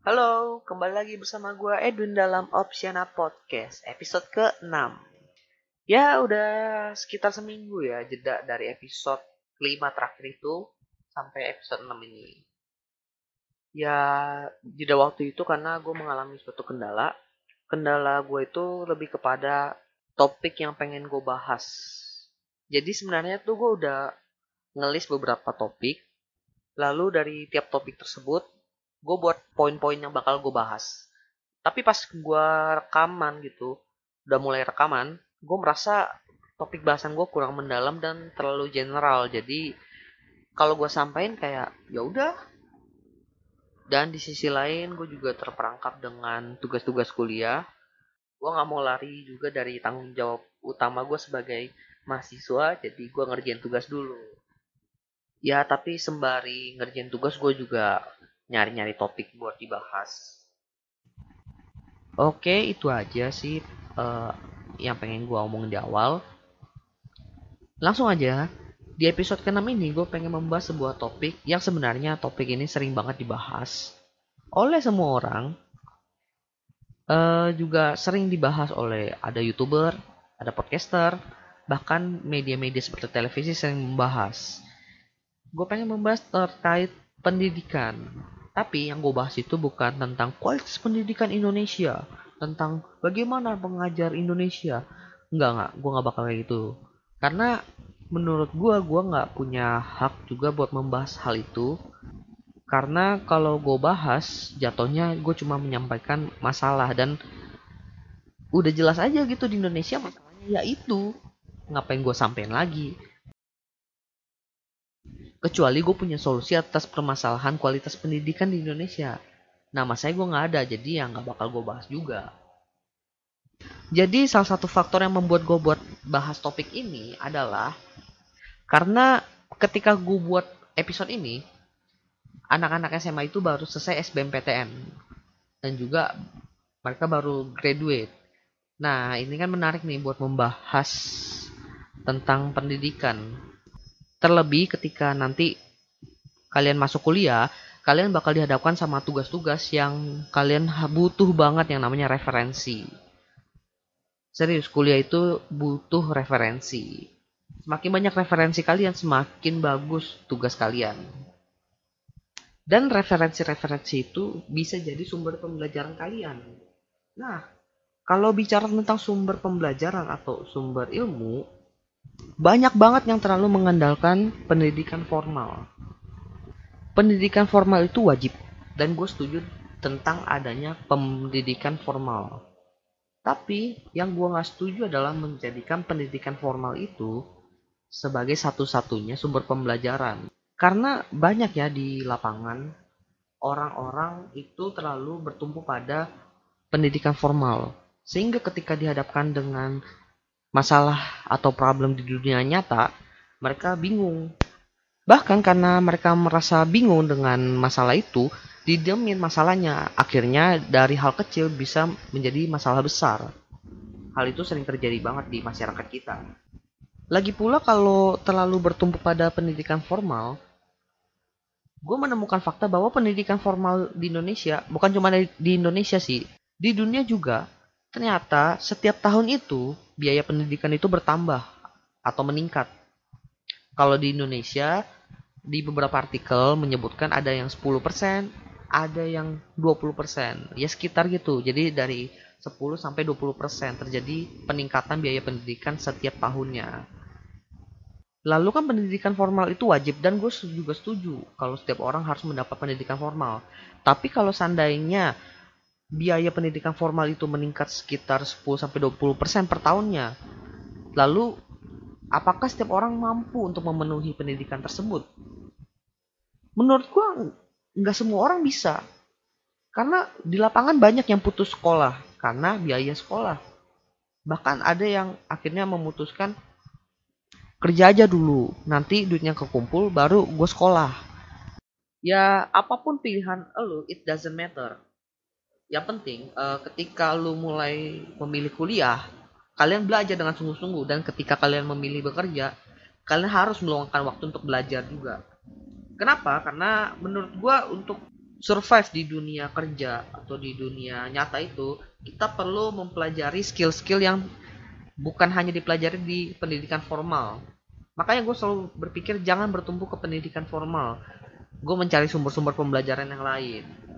Halo, kembali lagi bersama gue Edwin dalam Opsiana Podcast, episode ke-6. Ya, udah sekitar seminggu ya, jeda dari episode kelima terakhir itu sampai episode 6 ini. Ya, jeda waktu itu karena gue mengalami suatu kendala. Kendala gue itu lebih kepada topik yang pengen gue bahas. Jadi sebenarnya tuh gue udah ngelis beberapa topik. Lalu dari tiap topik tersebut, gue buat poin-poin yang bakal gue bahas. Tapi pas gue rekaman gitu, udah mulai rekaman, gue merasa topik bahasan gue kurang mendalam dan terlalu general. Jadi kalau gue sampaikan kayak ya udah. Dan di sisi lain gue juga terperangkap dengan tugas-tugas kuliah. Gue nggak mau lari juga dari tanggung jawab utama gue sebagai mahasiswa, jadi gue ngerjain tugas dulu. Ya tapi sembari ngerjain tugas gue juga nyari-nyari topik buat dibahas. Oke, itu aja sih uh, yang pengen gue omongin di awal. Langsung aja, di episode ke-6 ini gue pengen membahas sebuah topik yang sebenarnya topik ini sering banget dibahas oleh semua orang. Uh, juga sering dibahas oleh ada youtuber, ada podcaster, bahkan media-media seperti televisi sering membahas. Gue pengen membahas terkait pendidikan. Tapi yang gue bahas itu bukan tentang kualitas pendidikan Indonesia, tentang bagaimana pengajar Indonesia. Enggak, enggak, gue nggak bakal kayak gitu. Karena menurut gue, gue nggak punya hak juga buat membahas hal itu. Karena kalau gue bahas, jatuhnya gue cuma menyampaikan masalah dan udah jelas aja gitu di Indonesia masalahnya ya itu. Ngapain gue sampein lagi? Kecuali gue punya solusi atas permasalahan kualitas pendidikan di Indonesia. Nama saya gue nggak ada, jadi ya nggak bakal gue bahas juga. Jadi salah satu faktor yang membuat gue buat bahas topik ini adalah karena ketika gue buat episode ini, anak-anak SMA itu baru selesai SBMPTN dan juga mereka baru graduate. Nah ini kan menarik nih buat membahas tentang pendidikan Terlebih ketika nanti kalian masuk kuliah, kalian bakal dihadapkan sama tugas-tugas yang kalian butuh banget yang namanya referensi. Serius, kuliah itu butuh referensi. Semakin banyak referensi kalian, semakin bagus tugas kalian. Dan referensi-referensi itu bisa jadi sumber pembelajaran kalian. Nah, kalau bicara tentang sumber pembelajaran atau sumber ilmu, banyak banget yang terlalu mengandalkan pendidikan formal. Pendidikan formal itu wajib, dan gue setuju tentang adanya pendidikan formal. Tapi yang gue gak setuju adalah menjadikan pendidikan formal itu sebagai satu-satunya sumber pembelajaran. Karena banyak ya di lapangan orang-orang itu terlalu bertumpu pada pendidikan formal. Sehingga ketika dihadapkan dengan masalah atau problem di dunia nyata, mereka bingung. Bahkan karena mereka merasa bingung dengan masalah itu, didemin masalahnya. Akhirnya dari hal kecil bisa menjadi masalah besar. Hal itu sering terjadi banget di masyarakat kita. Lagi pula kalau terlalu bertumpu pada pendidikan formal, gue menemukan fakta bahwa pendidikan formal di Indonesia, bukan cuma di Indonesia sih, di dunia juga, ternyata setiap tahun itu biaya pendidikan itu bertambah atau meningkat. Kalau di Indonesia, di beberapa artikel menyebutkan ada yang 10%, ada yang 20%. Ya sekitar gitu. Jadi dari 10 sampai 20% terjadi peningkatan biaya pendidikan setiap tahunnya. Lalu kan pendidikan formal itu wajib dan gue juga setuju kalau setiap orang harus mendapat pendidikan formal. Tapi kalau seandainya biaya pendidikan formal itu meningkat sekitar 10-20% per tahunnya. Lalu, apakah setiap orang mampu untuk memenuhi pendidikan tersebut? menurut gue nggak semua orang bisa karena di lapangan banyak yang putus sekolah karena biaya sekolah bahkan ada yang akhirnya memutuskan kerja aja dulu nanti duitnya kekumpul baru gue sekolah ya apa pun pilihan lo it doesn't matter yang penting uh, ketika lu mulai memilih kuliah kalian belajar dengan sungguh-sungguh. Dan ketika kalian memilih bekerja kalian harus meluangkan waktu untuk belajar juga. Kenapa? Karena menurut gue untuk survive di dunia kerja atau di dunia nyata itu kita perlu mempelajari skill-skill yang bukan hanya dipelajari di pendidikan formal. Makanya gue selalu berpikir jangan bertumbuh ke pendidikan formal. Gue mencari sumber-sumber pembelajaran yang lain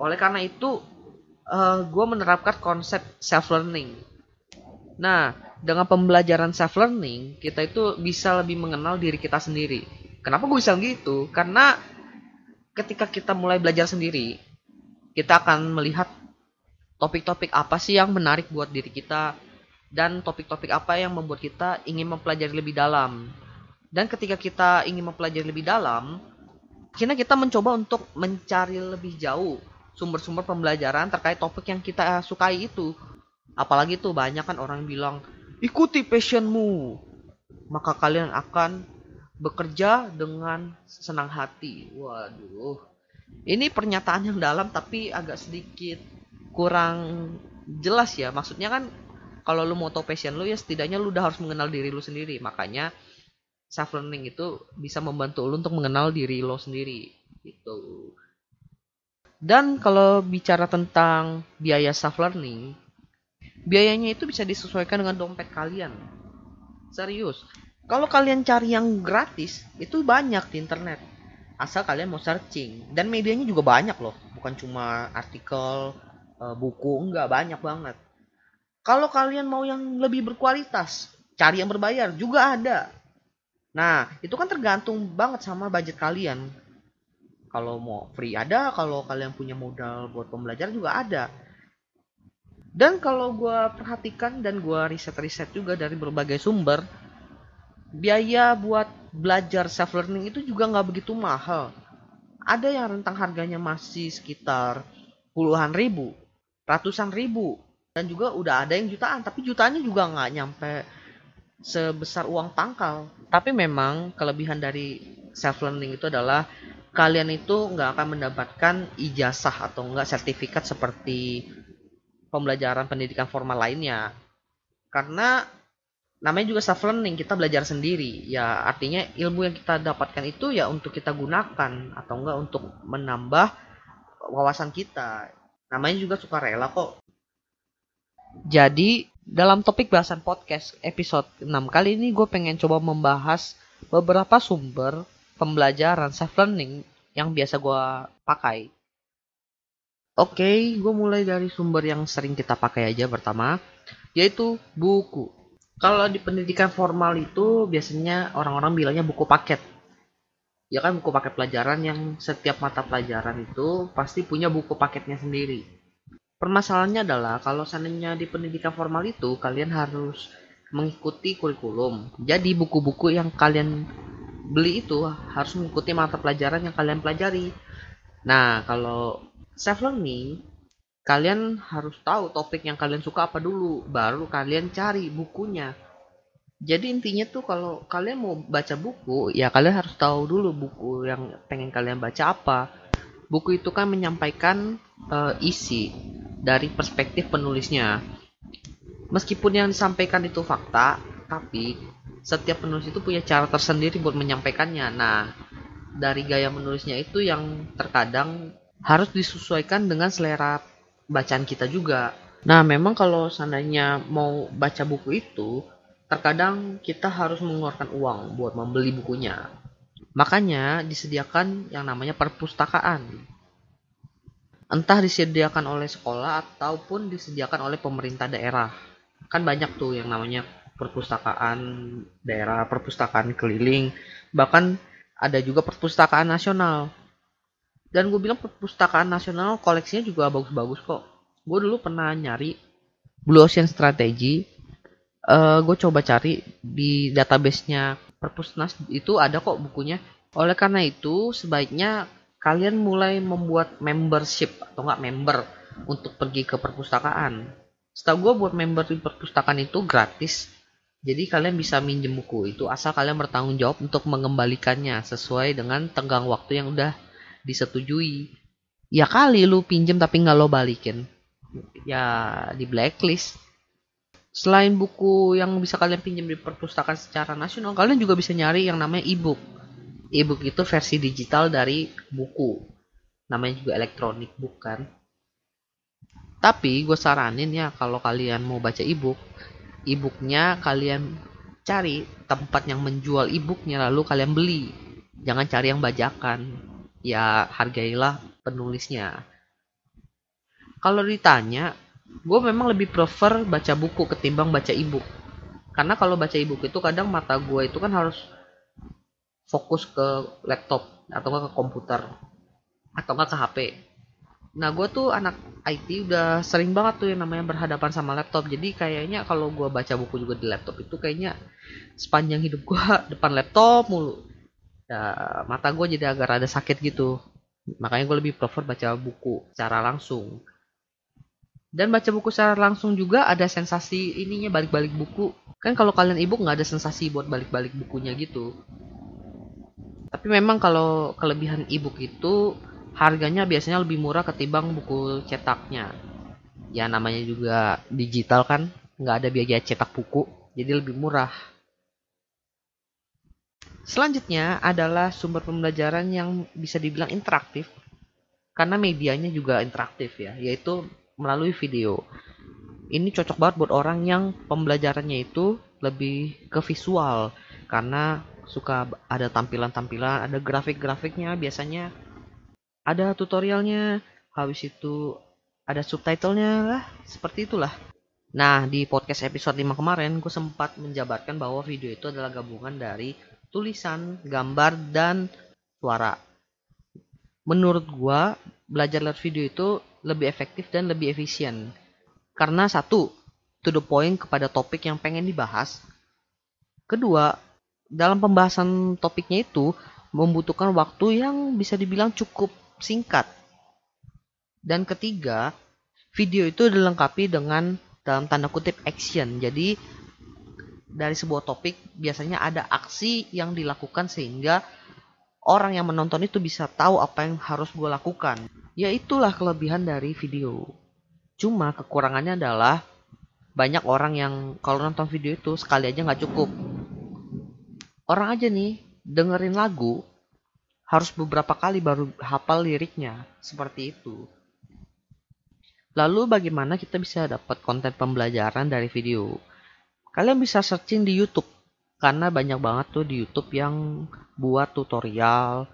oleh karena itu uh, eh, gue menerapkan konsep self learning nah dengan pembelajaran self learning kita itu bisa lebih mengenal diri kita sendiri. Kenapa gue bisa gitu? Karena ketika kita mulai belajar sendiri kita akan melihat topik-topik apa sih yang menarik buat diri kita dan topik-topik apa yang membuat kita ingin mempelajari lebih dalam. Dan ketika kita ingin mempelajari lebih dalam Kini kita mencoba untuk mencari lebih jauh sumber-sumber pembelajaran terkait topik yang kita sukai itu. Apalagi tuh banyak kan orang bilang, ikuti passionmu. Maka kalian akan bekerja dengan senang hati. Waduh. Ini pernyataan yang dalam tapi agak sedikit kurang jelas ya. Maksudnya kan kalau lu mau tahu passion lu ya setidaknya lu udah harus mengenal diri lu sendiri. Makanya self learning itu bisa membantu lo untuk mengenal diri lo sendiri gitu. Dan kalau bicara tentang biaya self learning, biayanya itu bisa disesuaikan dengan dompet kalian. Serius. Kalau kalian cari yang gratis, itu banyak di internet. Asal kalian mau searching. Dan medianya juga banyak loh. Bukan cuma artikel, eh, buku, enggak banyak banget. Kalau kalian mau yang lebih berkualitas, cari yang berbayar juga ada. Nah, itu kan tergantung banget sama budget kalian. Kalau mau free ada, kalau kalian punya modal buat pembelajaran juga ada. Dan kalau gue perhatikan dan gue riset-riset juga dari berbagai sumber, biaya buat belajar self learning itu juga nggak begitu mahal. Ada yang rentang harganya masih sekitar puluhan ribu, ratusan ribu, dan juga udah ada yang jutaan. Tapi jutaannya juga nggak nyampe sebesar uang pangkal. Tapi memang kelebihan dari self learning itu adalah kalian itu nggak akan mendapatkan ijazah atau enggak sertifikat seperti pembelajaran pendidikan formal lainnya. Karena namanya juga self learning, kita belajar sendiri. Ya artinya ilmu yang kita dapatkan itu ya untuk kita gunakan atau enggak untuk menambah wawasan kita. Namanya juga suka rela kok. Jadi dalam topik bahasan podcast episode 6 kali ini gue pengen coba membahas beberapa sumber pembelajaran self learning yang biasa gue pakai. Oke, okay, gue mulai dari sumber yang sering kita pakai aja pertama, yaitu buku. Kalau di pendidikan formal itu biasanya orang-orang bilangnya buku paket. Ya kan buku paket pelajaran yang setiap mata pelajaran itu pasti punya buku paketnya sendiri. Permasalahannya adalah kalau seandainya di pendidikan formal itu kalian harus mengikuti kurikulum. Jadi buku-buku yang kalian beli itu harus mengikuti mata pelajaran yang kalian pelajari. Nah, kalau self learning kalian harus tahu topik yang kalian suka apa dulu, baru kalian cari bukunya. Jadi intinya tuh kalau kalian mau baca buku, ya kalian harus tahu dulu buku yang pengen kalian baca apa. Buku itu kan menyampaikan uh, isi dari perspektif penulisnya. Meskipun yang disampaikan itu fakta, tapi setiap penulis itu punya cara tersendiri buat menyampaikannya. Nah, dari gaya menulisnya itu yang terkadang harus disesuaikan dengan selera bacaan kita juga. Nah, memang kalau seandainya mau baca buku itu, terkadang kita harus mengeluarkan uang buat membeli bukunya. Makanya disediakan yang namanya perpustakaan entah disediakan oleh sekolah ataupun disediakan oleh pemerintah daerah. Kan banyak tuh yang namanya perpustakaan daerah, perpustakaan keliling, bahkan ada juga perpustakaan nasional. Dan gue bilang perpustakaan nasional koleksinya juga bagus-bagus kok. Gue dulu pernah nyari Blue Ocean Strategy. Uh, gue coba cari di databasenya perpusnas itu ada kok bukunya. Oleh karena itu, sebaiknya kalian mulai membuat membership atau enggak member untuk pergi ke perpustakaan. Setahu gue buat member di perpustakaan itu gratis. Jadi kalian bisa minjem buku itu asal kalian bertanggung jawab untuk mengembalikannya sesuai dengan tenggang waktu yang udah disetujui. Ya kali lu pinjem tapi nggak lo balikin. Ya di blacklist. Selain buku yang bisa kalian pinjam di perpustakaan secara nasional, kalian juga bisa nyari yang namanya e-book. E-book itu versi digital dari buku. Namanya juga elektronik bukan. Tapi gue saranin ya kalau kalian mau baca e-book, e-booknya kalian cari tempat yang menjual e-booknya lalu kalian beli. Jangan cari yang bajakan. Ya hargailah penulisnya. Kalau ditanya, gue memang lebih prefer baca buku ketimbang baca ebook karena kalau baca ebook itu kadang mata gue itu kan harus fokus ke laptop atau ke komputer atau ke HP nah gue tuh anak IT udah sering banget tuh yang namanya berhadapan sama laptop jadi kayaknya kalau gue baca buku juga di laptop itu kayaknya sepanjang hidup gue depan laptop mulu ya mata gue jadi agak rada sakit gitu makanya gue lebih prefer baca buku secara langsung dan baca buku secara langsung juga ada sensasi ininya balik-balik buku. Kan kalau kalian ebook nggak ada sensasi buat balik-balik bukunya gitu. Tapi memang kalau kelebihan ebook itu harganya biasanya lebih murah ketimbang buku cetaknya. Ya namanya juga digital kan, nggak ada biaya cetak buku, jadi lebih murah. Selanjutnya adalah sumber pembelajaran yang bisa dibilang interaktif karena medianya juga interaktif ya, yaitu melalui video. Ini cocok banget buat orang yang pembelajarannya itu lebih ke visual karena suka ada tampilan-tampilan, ada grafik-grafiknya biasanya ada tutorialnya, habis itu ada subtitlenya lah, seperti itulah. Nah, di podcast episode 5 kemarin, gue sempat menjabarkan bahwa video itu adalah gabungan dari tulisan, gambar, dan suara. Menurut gue, belajar lewat video itu lebih efektif dan lebih efisien. Karena satu, to the point kepada topik yang pengen dibahas. Kedua, dalam pembahasan topiknya itu membutuhkan waktu yang bisa dibilang cukup singkat. Dan ketiga, video itu dilengkapi dengan dalam tanda kutip action. Jadi dari sebuah topik biasanya ada aksi yang dilakukan sehingga orang yang menonton itu bisa tahu apa yang harus gue lakukan. Ya itulah kelebihan dari video. Cuma kekurangannya adalah banyak orang yang kalau nonton video itu sekali aja nggak cukup. Orang aja nih dengerin lagu harus beberapa kali baru hafal liriknya. Seperti itu. Lalu bagaimana kita bisa dapat konten pembelajaran dari video? Kalian bisa searching di YouTube karena banyak banget tuh di YouTube yang buat tutorial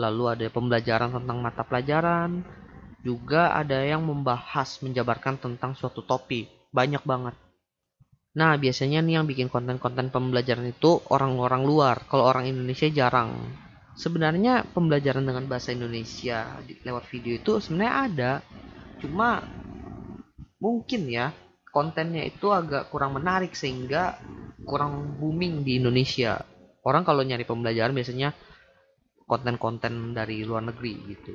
lalu ada pembelajaran tentang mata pelajaran, juga ada yang membahas, menjabarkan tentang suatu topik. Banyak banget. Nah, biasanya nih yang bikin konten-konten pembelajaran itu orang-orang luar. Kalau orang Indonesia jarang. Sebenarnya pembelajaran dengan bahasa Indonesia lewat video itu sebenarnya ada. Cuma mungkin ya kontennya itu agak kurang menarik sehingga kurang booming di Indonesia. Orang kalau nyari pembelajaran biasanya konten-konten dari luar negeri gitu.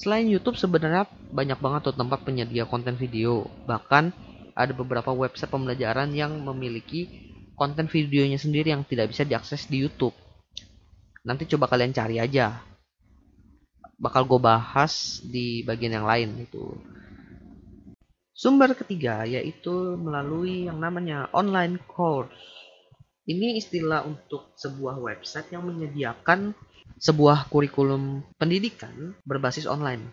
Selain YouTube sebenarnya banyak banget tuh tempat penyedia konten video. Bahkan ada beberapa website pembelajaran yang memiliki konten videonya sendiri yang tidak bisa diakses di YouTube. Nanti coba kalian cari aja. Bakal gue bahas di bagian yang lain itu. Sumber ketiga yaitu melalui yang namanya online course. Ini istilah untuk sebuah website yang menyediakan sebuah kurikulum pendidikan berbasis online.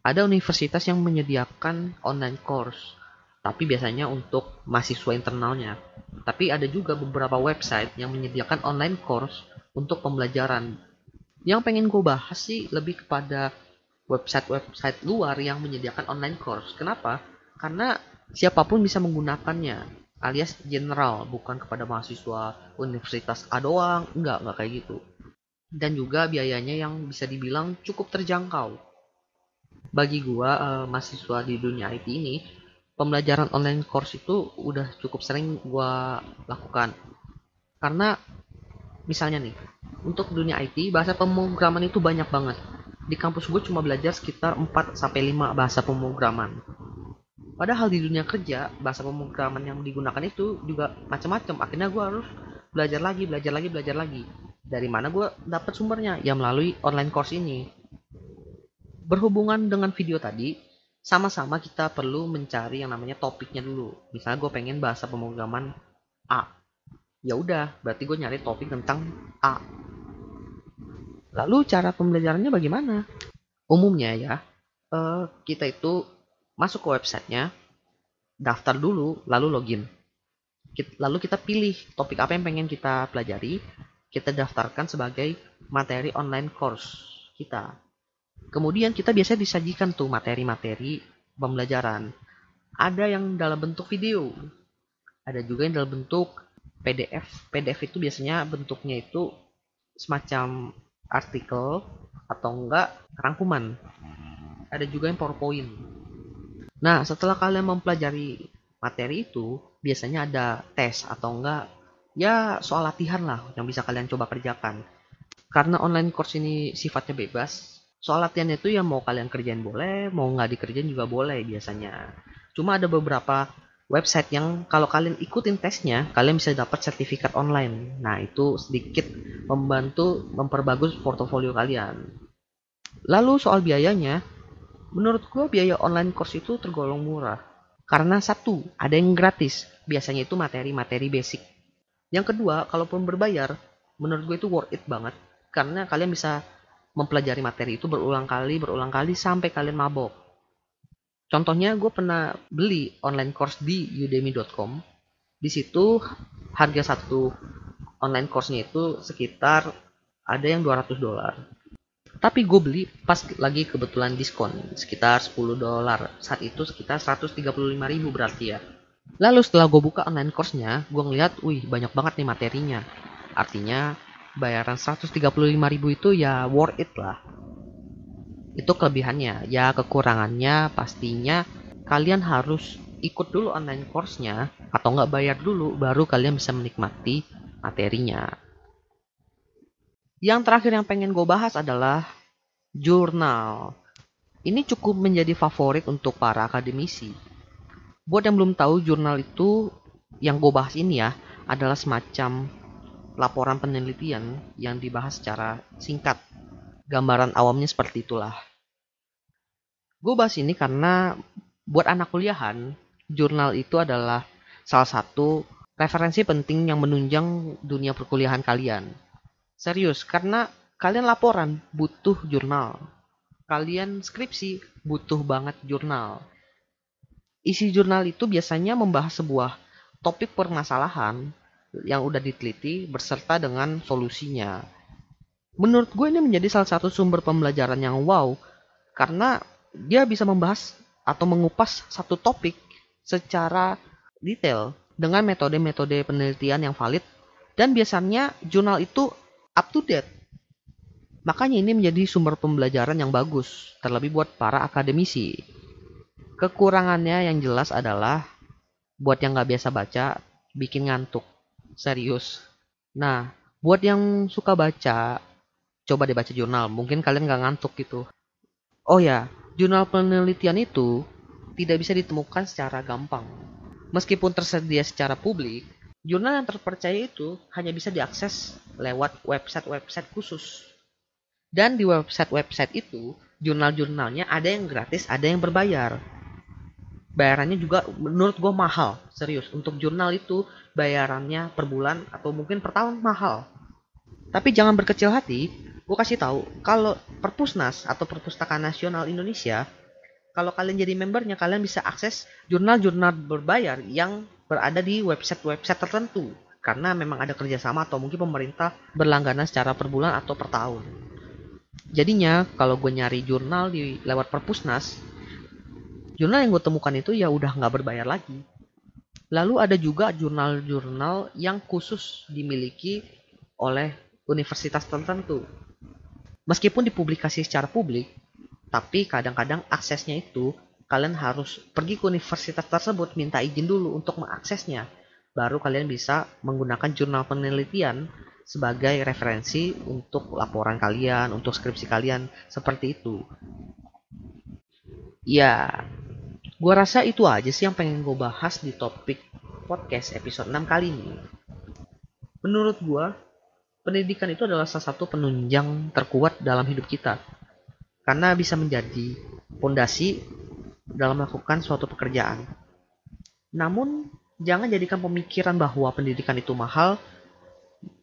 Ada universitas yang menyediakan online course, tapi biasanya untuk mahasiswa internalnya. Tapi ada juga beberapa website yang menyediakan online course untuk pembelajaran. Yang pengen gue bahas sih lebih kepada website-website luar yang menyediakan online course. Kenapa? Karena siapa pun bisa menggunakannya alias general bukan kepada mahasiswa universitas A doang enggak enggak kayak gitu dan juga biayanya yang bisa dibilang cukup terjangkau bagi gua uh, mahasiswa di dunia IT ini pembelajaran online course itu udah cukup sering gua lakukan Karena misalnya nih, untuk dunia IT, bahasa pemrograman itu banyak banget. Di kampus gue cuma belajar sekitar 4 sampai 5 bahasa pemrograman. Padahal di dunia kerja, bahasa pemrograman yang digunakan itu juga macam-macam. Akhirnya gue harus belajar lagi, belajar lagi, belajar lagi. Dari mana gue dapat sumbernya? Ya melalui online course ini. Berhubungan dengan video tadi, sama-sama kita perlu mencari yang namanya topiknya dulu. Misalnya gue pengen bahasa pemrograman A. Ya udah, berarti gue nyari topik tentang A. Lalu cara pembelajarannya bagaimana? Umumnya ya, uh, kita itu masuk ke websitenya, daftar dulu, lalu login. Lalu kita pilih topik apa yang pengen kita pelajari, kita daftarkan sebagai materi online course kita. Kemudian kita biasanya disajikan tuh materi-materi pembelajaran. Ada yang dalam bentuk video, ada juga yang dalam bentuk PDF. PDF itu biasanya bentuknya itu semacam artikel atau enggak rangkuman. Ada juga yang PowerPoint. Nah, setelah kalian mempelajari materi itu, biasanya ada tes atau enggak ya soal latihan lah yang bisa kalian coba kerjakan. Karena online course ini sifatnya bebas, Soal latihan itu ya mau kalian kerjain boleh, mau nggak dikerjain juga boleh biasanya. Cuma ada beberapa website yang kalau kalian ikutin tesnya, kalian bisa dapat sertifikat online. Nah, itu sedikit membantu memperbagus portofolio kalian. Lalu soal biayanya, menurut gue biaya online course itu tergolong murah. Karena satu, ada yang gratis. Biasanya itu materi-materi basic. Yang kedua, kalaupun berbayar, menurut gue itu worth it banget. Karena kalian bisa mempelajari materi itu berulang kali, berulang kali sampai kalian mabok. Contohnya gue pernah beli online course di udemy.com. Di situ harga satu online course-nya itu sekitar ada yang 200 dolar. Tapi gue beli pas lagi kebetulan diskon sekitar 10 dolar. Saat itu sekitar 135 ribu berarti ya. Lalu setelah gue buka online course-nya, gue ngeliat, wih banyak banget nih materinya. Artinya bayaran 135.000 itu ya worth it lah. Itu kelebihannya. Ya kekurangannya pastinya kalian harus ikut dulu online course-nya atau nggak bayar dulu baru kalian bisa menikmati materinya. Yang terakhir yang pengen gue bahas adalah jurnal. Ini cukup menjadi favorit untuk para akademisi. Buat yang belum tahu, jurnal itu yang gue bahas ini ya adalah semacam laporan penelitian yang dibahas secara singkat. Gambaran awamnya seperti itulah. Gue bahas ini karena buat anak kuliahan, jurnal itu adalah salah satu referensi penting yang menunjang dunia perkuliahan kalian. Serius, karena kalian laporan butuh jurnal. Kalian skripsi butuh banget jurnal. Isi jurnal itu biasanya membahas sebuah topik permasalahan yang udah diteliti berserta dengan solusinya. Menurut gue ini menjadi salah satu sumber pembelajaran yang wow karena dia bisa membahas atau mengupas satu topik secara detail dengan metode-metode penelitian yang valid dan biasanya jurnal itu up to date. Makanya ini menjadi sumber pembelajaran yang bagus, terlebih buat para akademisi. Kekurangannya yang jelas adalah buat yang nggak biasa baca, bikin ngantuk serius. Nah, buat yang suka baca, coba dibaca jurnal. Mungkin kalian nggak ngantuk gitu. Oh ya, jurnal penelitian itu tidak bisa ditemukan secara gampang. Meskipun tersedia secara publik, jurnal yang terpercaya itu hanya bisa diakses lewat website-website khusus. Dan di website-website itu, jurnal-jurnalnya ada yang gratis, ada yang berbayar. Bayarannya juga menurut gue mahal, serius. Untuk jurnal itu bayarannya per bulan atau mungkin per tahun mahal. Tapi jangan berkecil hati, gue kasih tahu kalau Perpusnas atau Perpustakaan Nasional Indonesia, kalau kalian jadi membernya kalian bisa akses jurnal-jurnal berbayar yang berada di website-website tertentu karena memang ada kerjasama atau mungkin pemerintah berlangganan secara per bulan atau per tahun. Jadinya kalau gue nyari jurnal di lewat Perpusnas, jurnal yang gue temukan itu ya udah nggak berbayar lagi. Lalu ada juga jurnal-jurnal yang khusus dimiliki oleh universitas tertentu. Meskipun dipublikasi secara publik, tapi kadang-kadang aksesnya itu kalian harus pergi ke universitas tersebut minta izin dulu untuk mengaksesnya. baru kalian bisa menggunakan jurnal penelitian sebagai referensi untuk laporan kalian, untuk skripsi kalian, seperti itu. Ya, gue rasa itu aja sih yang pengen gue bahas di topik podcast episode 6 kali ini. Menurut gue, pendidikan itu adalah salah satu penunjang terkuat dalam hidup kita. Karena bisa menjadi pondasi dalam melakukan suatu pekerjaan. Namun, jangan jadikan pemikiran bahwa pendidikan itu mahal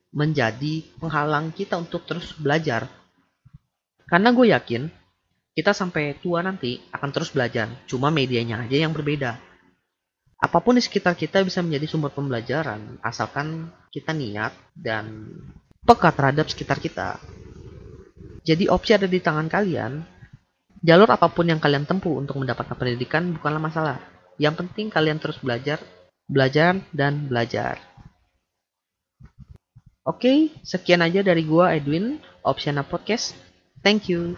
menjadi penghalang kita untuk terus belajar. Karena gue yakin kita sampai tua nanti akan terus belajar, cuma medianya aja yang berbeda. Apa pun di sekitar kita bisa menjadi sumber pembelajaran, asalkan kita niat dan peka terhadap sekitar kita. Jadi opsi ada di tangan kalian. Jalur apa pun yang kalian tempuh untuk mendapatkan pendidikan bukanlah masalah. Yang penting kalian terus belajar belajar dan belajar. Oke, sekian aja dari gua Edwin, Opsiana Podcast. Thank you.